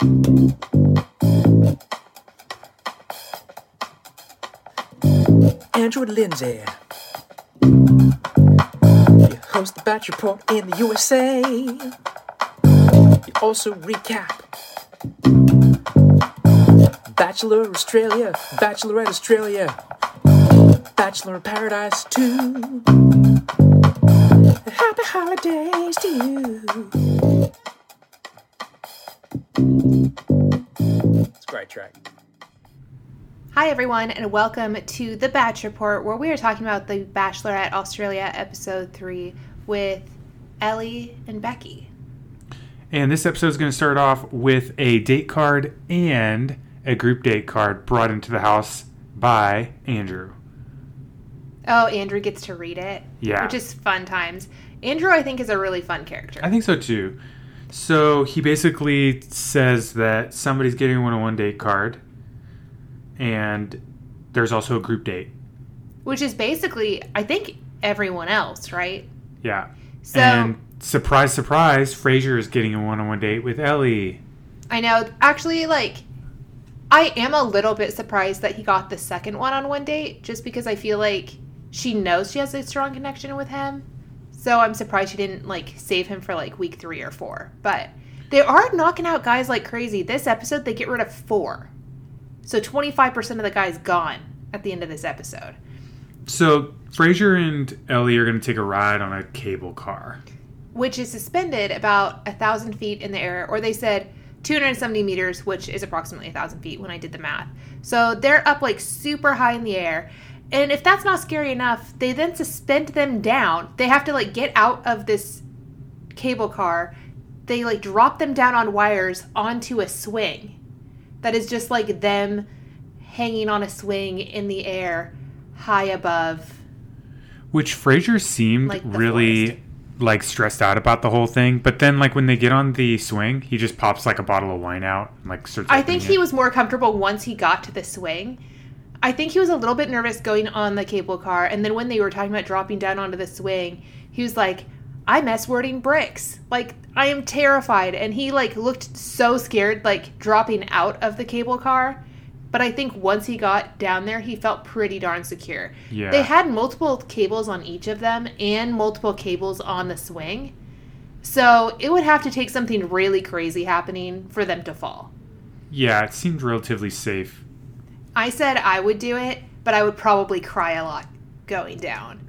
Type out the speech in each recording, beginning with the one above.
Andrew and Lindsay. You host the Bach Report in the USA. You also recap Bachelor Australia, Bachelorette Australia, Bachelor in Paradise 2. Happy holidays to you. It's a great track. Hi, everyone, and welcome to the Bach Report, where we are talking about the Bachelorette Australia episode 3 with Elly and Becky. And this episode is going to start off with a date card and a group date card brought into the house by Andrew. Oh, Andrew gets to read it. Yeah. Which is fun times. Andrew, I think, is a really fun character. I think so too. So he basically says that somebody's getting a one on one date card, and there's also a group date. Which is basically, I think, everyone else, right? Yeah. So- and surprise, surprise, Frazier is getting a one on one date with Elly. I know. Actually, like, I am a little bit surprised that he got the second one on one date, just because I feel like she knows she has a strong connection with him. So I'm surprised she didn't like save him for like week three or four. But they are knocking out guys like crazy. This episode, they get rid of four. So 25% of the guys gone at the end of this episode. So Frazier and Elly are going to take a ride on a cable car. which is suspended about a thousand feet in the air, or they said 270 meters, which is approximately a thousand feet when I did the math. So they're up like super high in the air. And if that's not scary enough, they then suspend them down. They have to like get out of this cable car. They like drop them down on wires onto a swing that is just like them hanging on a swing in the air high above Which Frazier seemed Like really forest. like stressed out about the whole thing, but then like when they get on the swing, he just pops like a bottle of wine out and like starts. I think he it. was more comfortable once he got to the swing. I think he was a little bit nervous going on the cable car, and then when they were talking about dropping down onto the swing, he was like, "I'm S wording bricks. Like I am terrified." And he like looked so scared, like dropping out of the cable car. But I think once he got down there, he felt pretty darn secure. Yeah. They had multiple cables on each of them and multiple cables on the swing. So it would have to take something really crazy happening for them to fall. Yeah, it seemed relatively safe. I said I would do it, but I would probably cry a lot going down.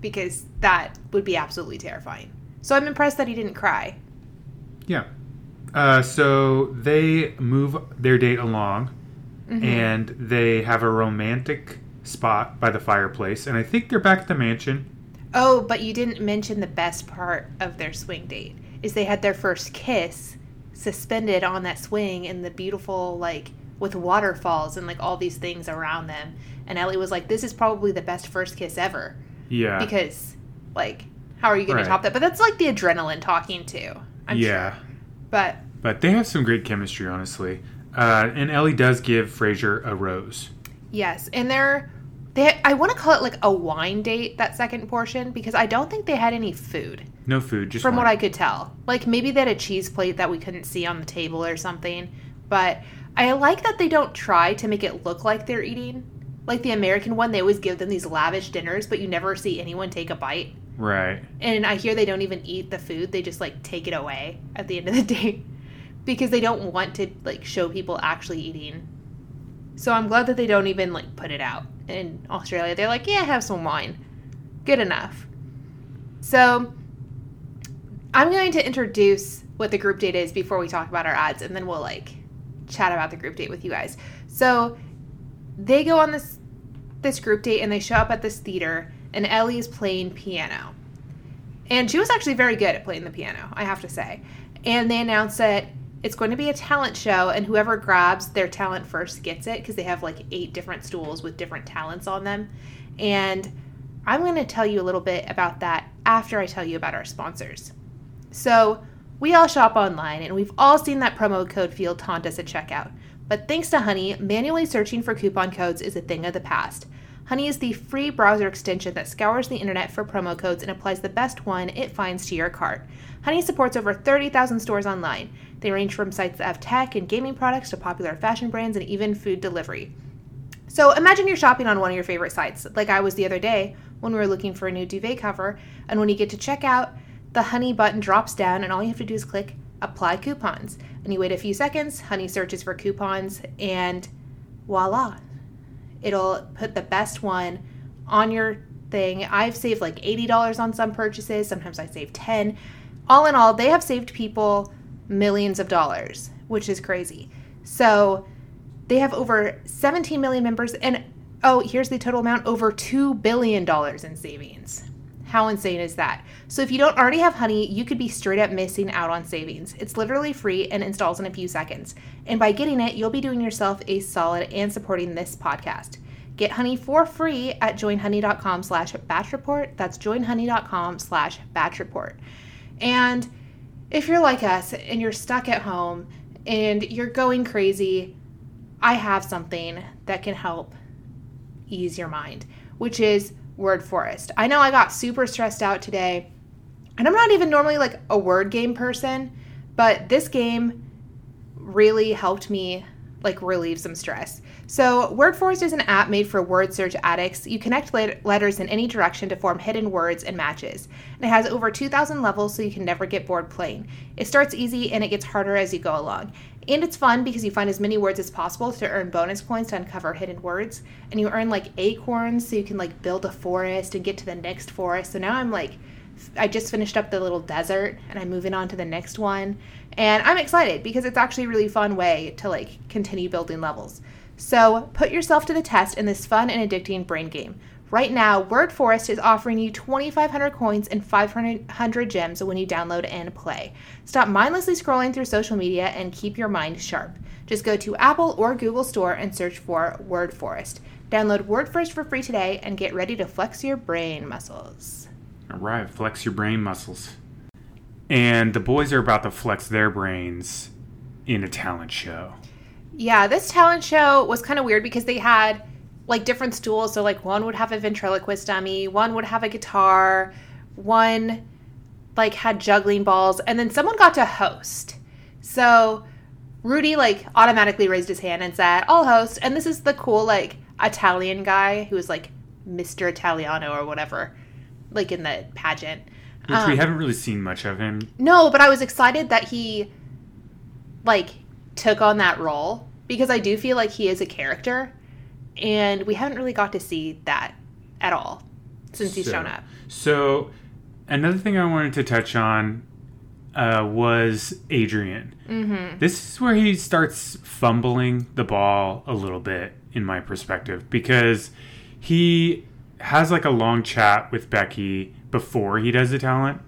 Because that would be absolutely terrifying. So I'm impressed that he didn't cry. Yeah. Uh, so they move their date along, Mm-hmm. and they have a romantic spot by the fireplace, and I think they're back at the mansion. Oh, but you didn't mention the best part of their swing date is they had their first kiss suspended on that swing in the beautiful like with waterfalls and like all these things around them. And Elly was like, "This is probably the best first kiss ever." Yeah. Because like how are you going Right. to top that? But that's like the adrenaline talking too. I'm yeah. sure. But But they have some great chemistry, honestly. Uh, and Elly does give Frazier a rose. Yes, and they're they. I want to call it like a wine date. That second portion because I don't think they had any food No food, just from what. I could tell. Like maybe they had a cheese plate that we couldn't see on the table or something. But I like that they don't try to make it look like they're eating. Like the American one, they always give them these lavish dinners, but you never see anyone take a bite. Right. And I hear they don't even eat the food; they just like take it away at the end of the day because they don't want to like show people actually eating. So I'm glad that they don't even like put it out in Australia. They're like, yeah, have some wine, good enough. So I'm going to introduce what the group date is before we talk about our ads, and then we'll like chat about the group date with you guys. So they go on this this group date and they show up at this theater, and Elly is playing piano. And she was actually very good at playing the piano, I have to say. And they announce that it's going to be a talent show, and whoever grabs their talent first gets it because they have like eight different stools with different talents on them. And I'm going to tell you a little bit about that after I tell you about our sponsors. So, we all shop online, and we've all seen that promo code field taunt us at checkout. But thanks to Honey, manually searching for coupon codes is a thing of the past. Honey is the free browser extension that scours the internet for promo codes and applies the best one it finds to your cart. Honey supports over 30,000 stores online. They range from sites that have tech and gaming products to popular fashion brands and even food delivery. So imagine you're shopping on one of your favorite sites, like I was the other day when we were looking for a new duvet cover, and when you get to checkout, the Honey button drops down, and all you have to do is click Apply Coupons. And you wait a few seconds, Honey searches for coupons, and voila, it'll put the best one on your thing. I've saved like $80 on some purchases, sometimes I save 10. All in all, they have saved people millions of dollars, which is crazy. So, they have over 17 million members and oh, here's the total amount over 2 billion dollars in savings. How insane is that? So if you don't already have Honey, you could be straight up missing out on savings. It's literally free and installs in a few seconds. And by getting it, you'll be doing yourself a solid and supporting this podcast. Get Honey for free at joinhoney.com slash bach report. That's joinhoney.com slash bach report. And if you're like us and you're stuck at home and you're going crazy, I have something that can help ease your mind, which is Word Forest. I know I got super stressed out today, and I'm not even normally like a word game person, but this game really helped me like relieve some stress. So, Word Forest is an app made for word search addicts. You connect letters in any direction to form hidden words and matches. And it has over 2,000 levels, so you can never get bored playing. It starts easy and it gets harder as you go along. And it's fun because you find as many words as possible to earn bonus points to uncover hidden words. And you earn like acorns so you can like build a forest and get to the next forest. So now I'm like, I just finished up the little desert and I'm moving on to the next one. And I'm excited because it's actually a really fun way to like continue building levels. So put yourself to the test in this fun and addicting brain game. Right now, Word Forest is offering you 2,500 coins and 500 gems when you download and play. Stop mindlessly scrolling through social media and keep your mind sharp. Just go to Apple or Google Store and search for Word Forest. Download Word Forest for free today and get ready to flex your brain muscles. All right, flex your brain muscles. And the boys are about to flex their brains in a talent show. Yeah, this talent show was kind of weird because they had like different stools. So like one would have a ventriloquist dummy, one would have a guitar, one like had juggling balls, and then someone got to host. So Rudy like automatically raised his hand and said, "I'll host." And this is the cool like Italian guy who was like Mr. Italiano or whatever, like in the pageant. Which Um, we haven't really seen much of him. No, but I was excited that he like took on that role because I do feel like he is a character and we haven't really got to see that at all since he's So- shown up. So, another thing I wanted to touch on uh, was Adrian. Mm-hmm. This is where he starts fumbling the ball a little bit, in my perspective, because he has like a long chat with Becky before he does the talent.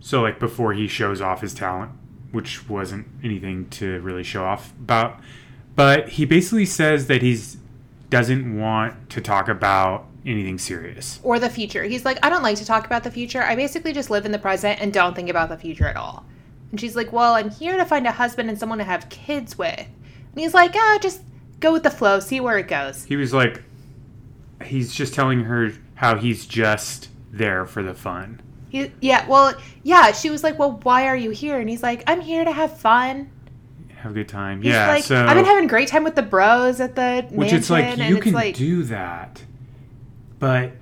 So, like, before he shows off his talent, which wasn't anything to really show off about. But he basically says that he's doesn't want to talk about anything serious. Or the future. He's like, I don't like to talk about the future. I basically just live in the present and don't think about the future at all. And she's like, Well, I'm here to find a husband and someone to have kids with. And he's like, Oh, just go with the flow, see where it goes. He was like, he's just telling her how he's just there for the fun. He, yeah, well, yeah, she was like, Well, why are you here? And he's like, I'm here to have fun. Have a good time. He's yeah. like, so, I've been having a great time with the bros at the which it's like you can like, do that, but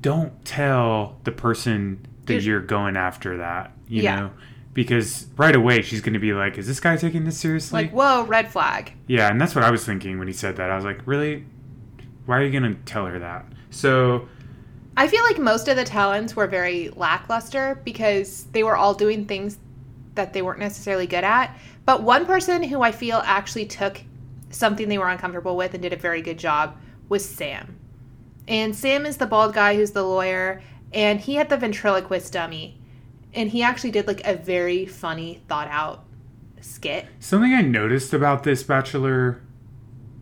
don't tell the person that You're- you're going after that. You Yeah. know, because right away she's going to be like, "Is this guy taking this seriously?" like, whoa, red flag. Yeah, and that's what I was thinking when he said that. I was like, really? Why are you going to tell her that? So, I feel like most of the talents were very lackluster because they were all doing things that they weren't necessarily good at. But one person who I feel actually took something they were uncomfortable with and did a very good job was Sam. And Sam is the bald guy who's the lawyer, and he had the ventriloquist dummy. And he actually did like a very funny, thought out skit. something I noticed about this Bachelor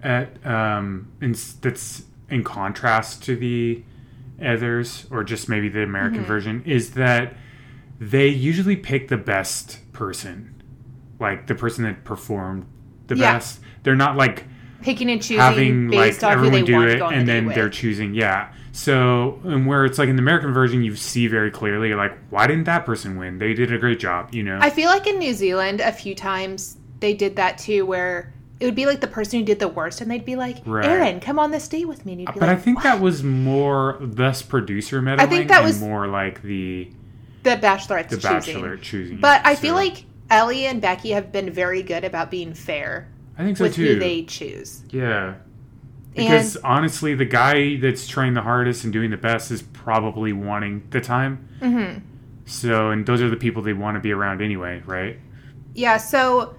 at um, in, that's in contrast to the others, or just maybe the American version, is that they usually pick the best person, like the person that performed the Yeah. best. They're not like picking and choosing having like based on who they everyone do it and the then they're with. choosing yeah so and where it's like in the american version you see very clearly like why didn't that person win they did a great job you know I feel like in New Zealand, a few times they did that too, where it would be like the person who did the worst, and they'd be like, Right. "Aaron, come on this date with me," and you'd uh, be but like, i think "What?" that was more less producer meddling I think that and was- more like the the Bachelorette's the choosing. bachelor choosing. But I feel so- like Elly and Becky have been very good about being fair i think so with too. who they choose. yeah. Because honestly the guy that's trying the hardest and doing the best is probably wanting the time. Hmm so and those are the people they want to be around anyway right? Yeah, so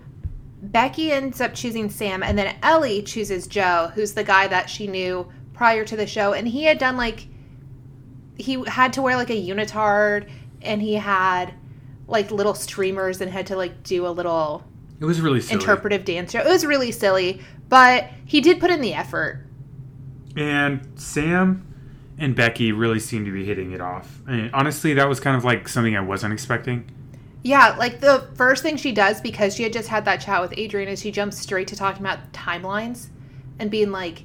Becky ends up choosing Sam, and then Elly chooses Joe, who's the guy that she knew prior to the show, and he had done like he had to wear like a unitard, and he had like little streamers and had to like do a little it was really silly. interpretive dance show. It was really silly, but he did put in the effort. And Sam and Becky really seem to be hitting it off. And honestly, that was kind of like something I wasn't expecting. Yeah, like the first thing she does because she had just had that chat with Adrian is she jumps straight to talking about timelines and being like,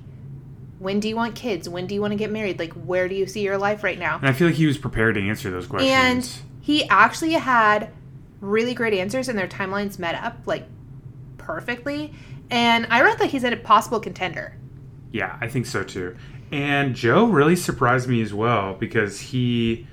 when do you want kids? When do you want to get married? Like, where do you see your life right now? And I feel like he was prepared to answer those questions. And he actually had really great answers and their timelines met up like perfectly. And I wrote that he's a possible contender. yeah, I think so too. And Joe really surprised me as well because he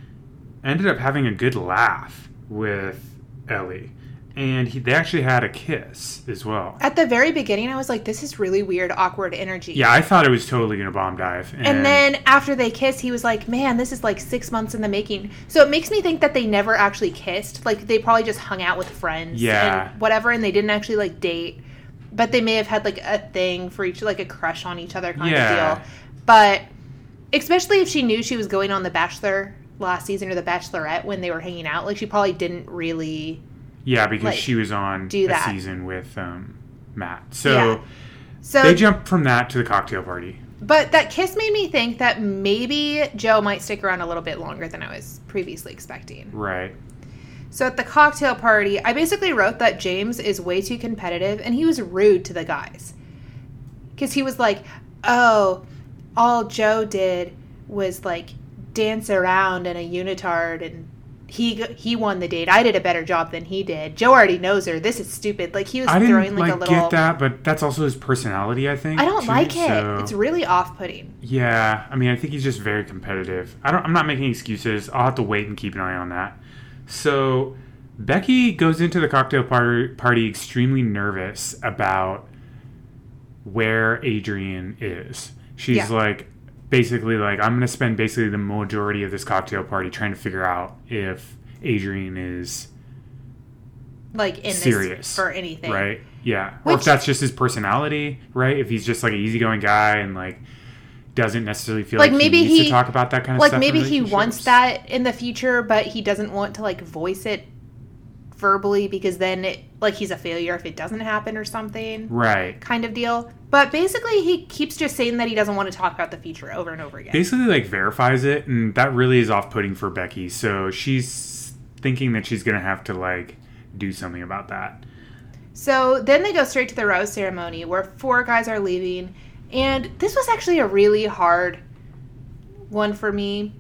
ended up having a good laugh with Elly. And he, they actually had a kiss as well. At the very beginning, I was like, this is really weird, awkward energy. Yeah, I thought it was totally going to bomb dive. And then after they kiss, he was like, "Man, this is like six months in the making." So it makes me think that they never actually kissed. Like they probably just hung out with friends, Yeah. and whatever, and they didn't actually like date. But they may have had like a thing for each, like a crush on each other kind Yeah. of deal. But especially if she knew she was going on The Bachelor last season or The Bachelorette when they were hanging out, like she probably didn't really. Yeah, because like, she was on do a that. season with um, Matt. So Yeah. So they jumped from that to the cocktail party. But that kiss made me think that maybe Joe might stick around a little bit longer than I was previously expecting. Right. So at the cocktail party, I basically wrote that James is way too competitive and he was rude to the guys. Because he was like, oh, all Joe did was like dance around in a unitard and he he won the date. I did a better job than he did. Joe already knows her. This is stupid. Like he was I didn't like, like, a little. get that, but that's also his personality. I think. I don't too, like it. so- It's really off putting. yeah, I mean, I think he's just very competitive. I don't. I'm not making excuses. I'll have to wait and keep an eye on that. So, Becky goes into the cocktail party, party extremely nervous about where Adrian is. She's Yeah. like, basically, like, I'm going to spend basically the majority of this cocktail party trying to figure out if Adrian is Like in serious this for anything. right? Yeah, or if that's just his personality, right? If he's just like an easygoing guy and like doesn't necessarily feel like, Like, maybe he he- to talk about that kind of like maybe he wants that in the future but he doesn't want to like voice it verbally because then it like he's a failure if it doesn't happen or something right? kind of deal but basically he keeps just saying that he doesn't want to talk about the future over and over again Basically, like verifies it, and that really is off-putting for Becky. So she's thinking that she's gonna have to like do something about that. so then they go straight to the rose ceremony where four guys are leaving and this was actually a really hard one for me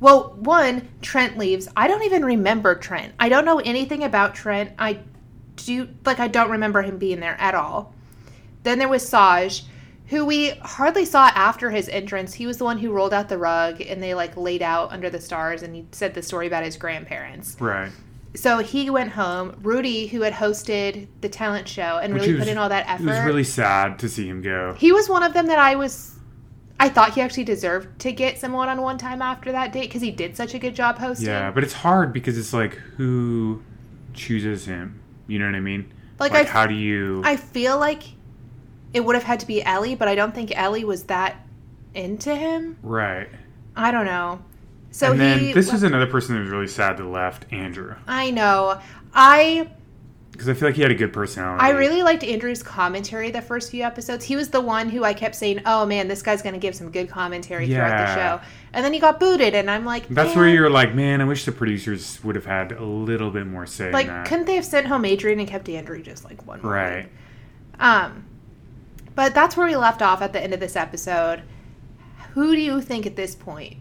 well one trent leaves. I don't even remember trent. I don't know anything about trent. I do like i don't remember him being there at all. Then there was saj who we hardly saw after his entrance. He was the one who rolled out the rug and they like laid out under the stars and he said the story about his grandparents. Right. so he went home. Rudy who had hosted the talent show and Which really was- put in all that effort It was really sad to see him go. he was one of them that I was. I thought he actually deserved to get some one-on-one time after that date because he did such a good job hosting. Yeah, but it's hard because it's like who chooses him. You know what I mean? Like, like I- how do you? I feel like it would have had to be Elly, but I don't think Elly was that into him. right. I don't know. So and then he. this is another person that was really sad that left, Andrew, I know. I because I feel like he had a good personality. I really liked Andrew's commentary the first few episodes. He was the one who I kept saying, "Oh man, this guy's going to give some good commentary throughout the show," and then he got booted, and I'm like, That's "Man." where you're like, man, I wish the producers would have had a little bit more say like in that. couldn't they have sent home adrian and kept andrew just like one more right. week? um But that's where we left off at the end of this episode. Who do you think at this point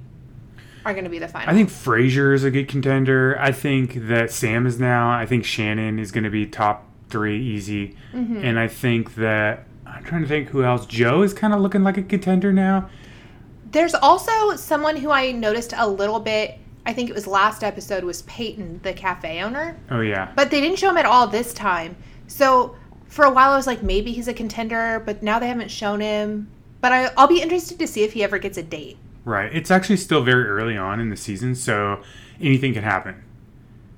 are going to be the final? I think Frazier is a good contender. I think that Sam is now. I think Shannon is going to be top three easy. Mm-hmm. And I think that I'm trying to think who else. Joe is kind of looking like a contender now. There's also someone who I noticed a little bit. I think it was last episode was Peyton, the cafe owner, Oh yeah. but they didn't show him at all this time. So for a while I was like, maybe he's a contender, but now they haven't shown him. But I, I'll be interested to see if he ever gets a date. Right. It's actually still very early on in the season, so anything can happen.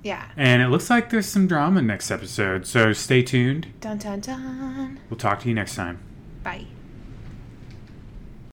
Yeah. And it looks like there's some drama next episode, so stay tuned. Dun dun dun. We'll talk to you next time. Bye.